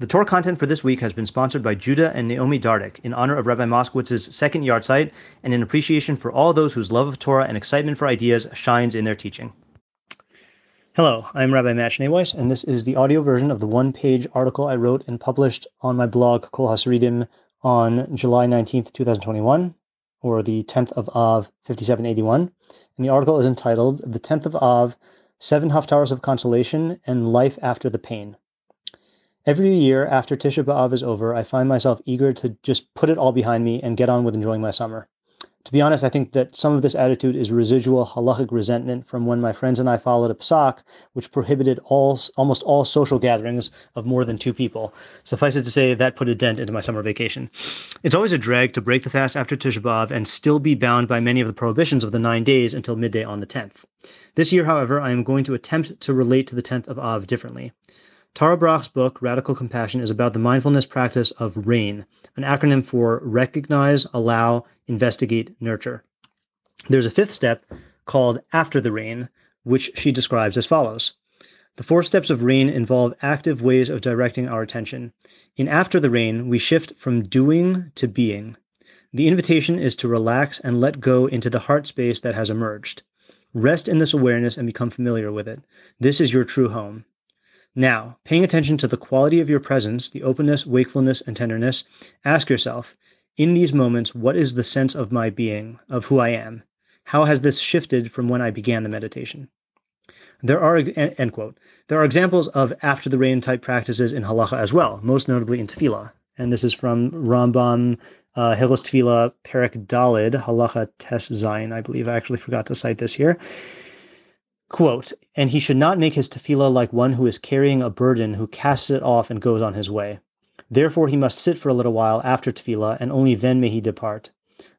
The Torah content for this week has been sponsored by Judah and Naomi Dardick in honor of Rabbi Moskowitz's second yahrzeit and in appreciation for all those whose love of Torah and excitement for ideas shines in their teaching. Hello, I'm Rabbi Matt Schneeweiss, and this is the audio version of the one-page article I wrote and published on my blog Kol Haseridim on July 19th, 2021, or the 10th of Av, 5781. And the article is entitled The 10th of Av, Seven Haftarahs of Consolation and Life After the Pain. Every year after Tisha B'Av is over, I find myself eager to just put it all behind me and get on with enjoying my summer. To be honest, I think that some of this attitude is residual halachic resentment from when my friends and I followed a psak which prohibited all almost all social gatherings of more than two people. Suffice it to say, that put a dent into my summer vacation. It's always a drag to break the fast after Tisha B'Av and still be bound by many of the prohibitions of the nine days until midday on the 10th. This year, however, I am going to attempt to relate to the 10th of Av differently. Tara Brach's book, Radical Compassion, is about the mindfulness practice of RAIN, an acronym for Recognize, Allow, Investigate, Nurture. There's a fifth step called After the Rain, which she describes as follows. The four steps of rain involve active ways of directing our attention. In After the Rain, we shift from doing to being. The invitation is to relax and let go into the heart space that has emerged. Rest in this awareness and become familiar with it. This is your true home. Now, paying attention to the quality of your presence, the openness, wakefulness, and tenderness, ask yourself, in these moments, what is the sense of my being, of who I am? How has this shifted from when I began the meditation? There are end quote. There are examples of after the rain type practices in halacha as well, most notably in tefillah. And this is from Rambam uh, Hilchos Tefillah Perek Dalid Halacha Tes Zayin. I believe I actually forgot to cite this here. Quote, and he should not make his tefillah like one who is carrying a burden who casts it off and goes on his way. Therefore he must sit for a little while after tefillah, and only then may he depart.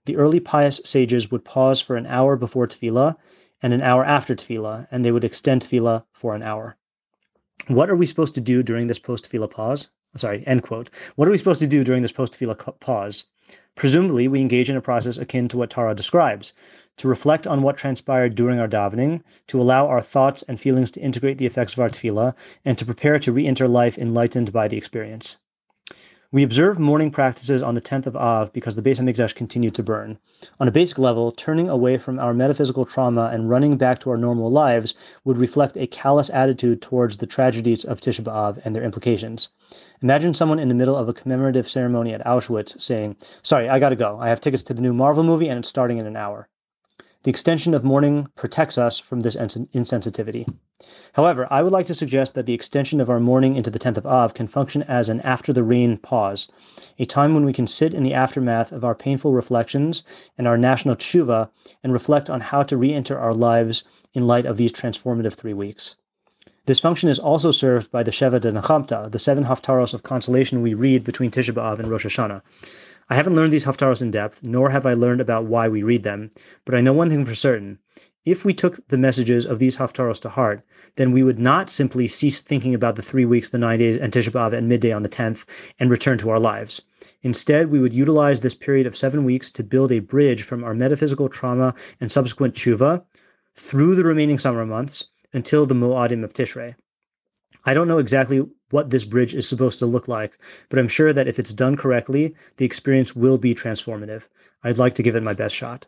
The early pious sages would pause for an hour before tefillah and an hour after tefillah, and they would extend tefillah for an hour. What are we supposed to do during this post tefillah pause? Sorry, end quote. What are we supposed to do during this post tefillah pause? Presumably, we engage in a process akin to what Tara describes to reflect on what transpired during our davening, to allow our thoughts and feelings to integrate the effects of our tefillah, and to prepare to re enter life enlightened by the experience. We observe mourning practices on the 10th of Av because the Beis HaMikdash continued to burn. On a basic level, turning away from our metaphysical trauma and running back to our normal lives would reflect a callous attitude towards the tragedies of Tisha B'Av and their implications. Imagine someone in the middle of a commemorative ceremony at Auschwitz saying, Sorry, I gotta go. I have tickets to the new Marvel movie and it's starting in an hour. The extension of mourning protects us from this insensitivity. However, I would like to suggest that the extension of our mourning into the 10th of Av can function as an after the rain pause, a time when we can sit in the aftermath of our painful reflections and our national tshuva and reflect on how to re enter our lives in light of these transformative three weeks. This function is also served by the Sheva de Nechamta, the seven haftaros of consolation we read between Tisha B'Av and Rosh Hashanah. I haven't learned these haftaros in depth, nor have I learned about why we read them, but I know one thing for certain. If we took the messages of these haftaros to heart, then we would not simply cease thinking about the three weeks, the nine days, and Tisha B'Av and midday on the 10th, and return to our lives. Instead, we would utilize this period of seven weeks to build a bridge from our metaphysical trauma and subsequent tshuva through the remaining summer months until the Moadim of Tishrei. I don't know exactly what this bridge is supposed to look like, but I'm sure that if it's done correctly, the experience will be transformative. I'd like to give it my best shot.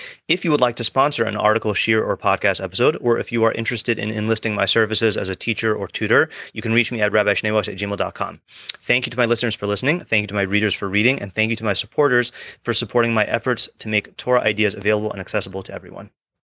If you would like to sponsor an article, shiur, or podcast episode, or if you are interested in enlisting my services as a teacher or tutor, you can reach me at rabbischneeweiss at gmail.com. Thank you to my listeners for listening. Thank you to my readers for reading. And thank you to my supporters for supporting my efforts to make Torah ideas available and accessible to everyone.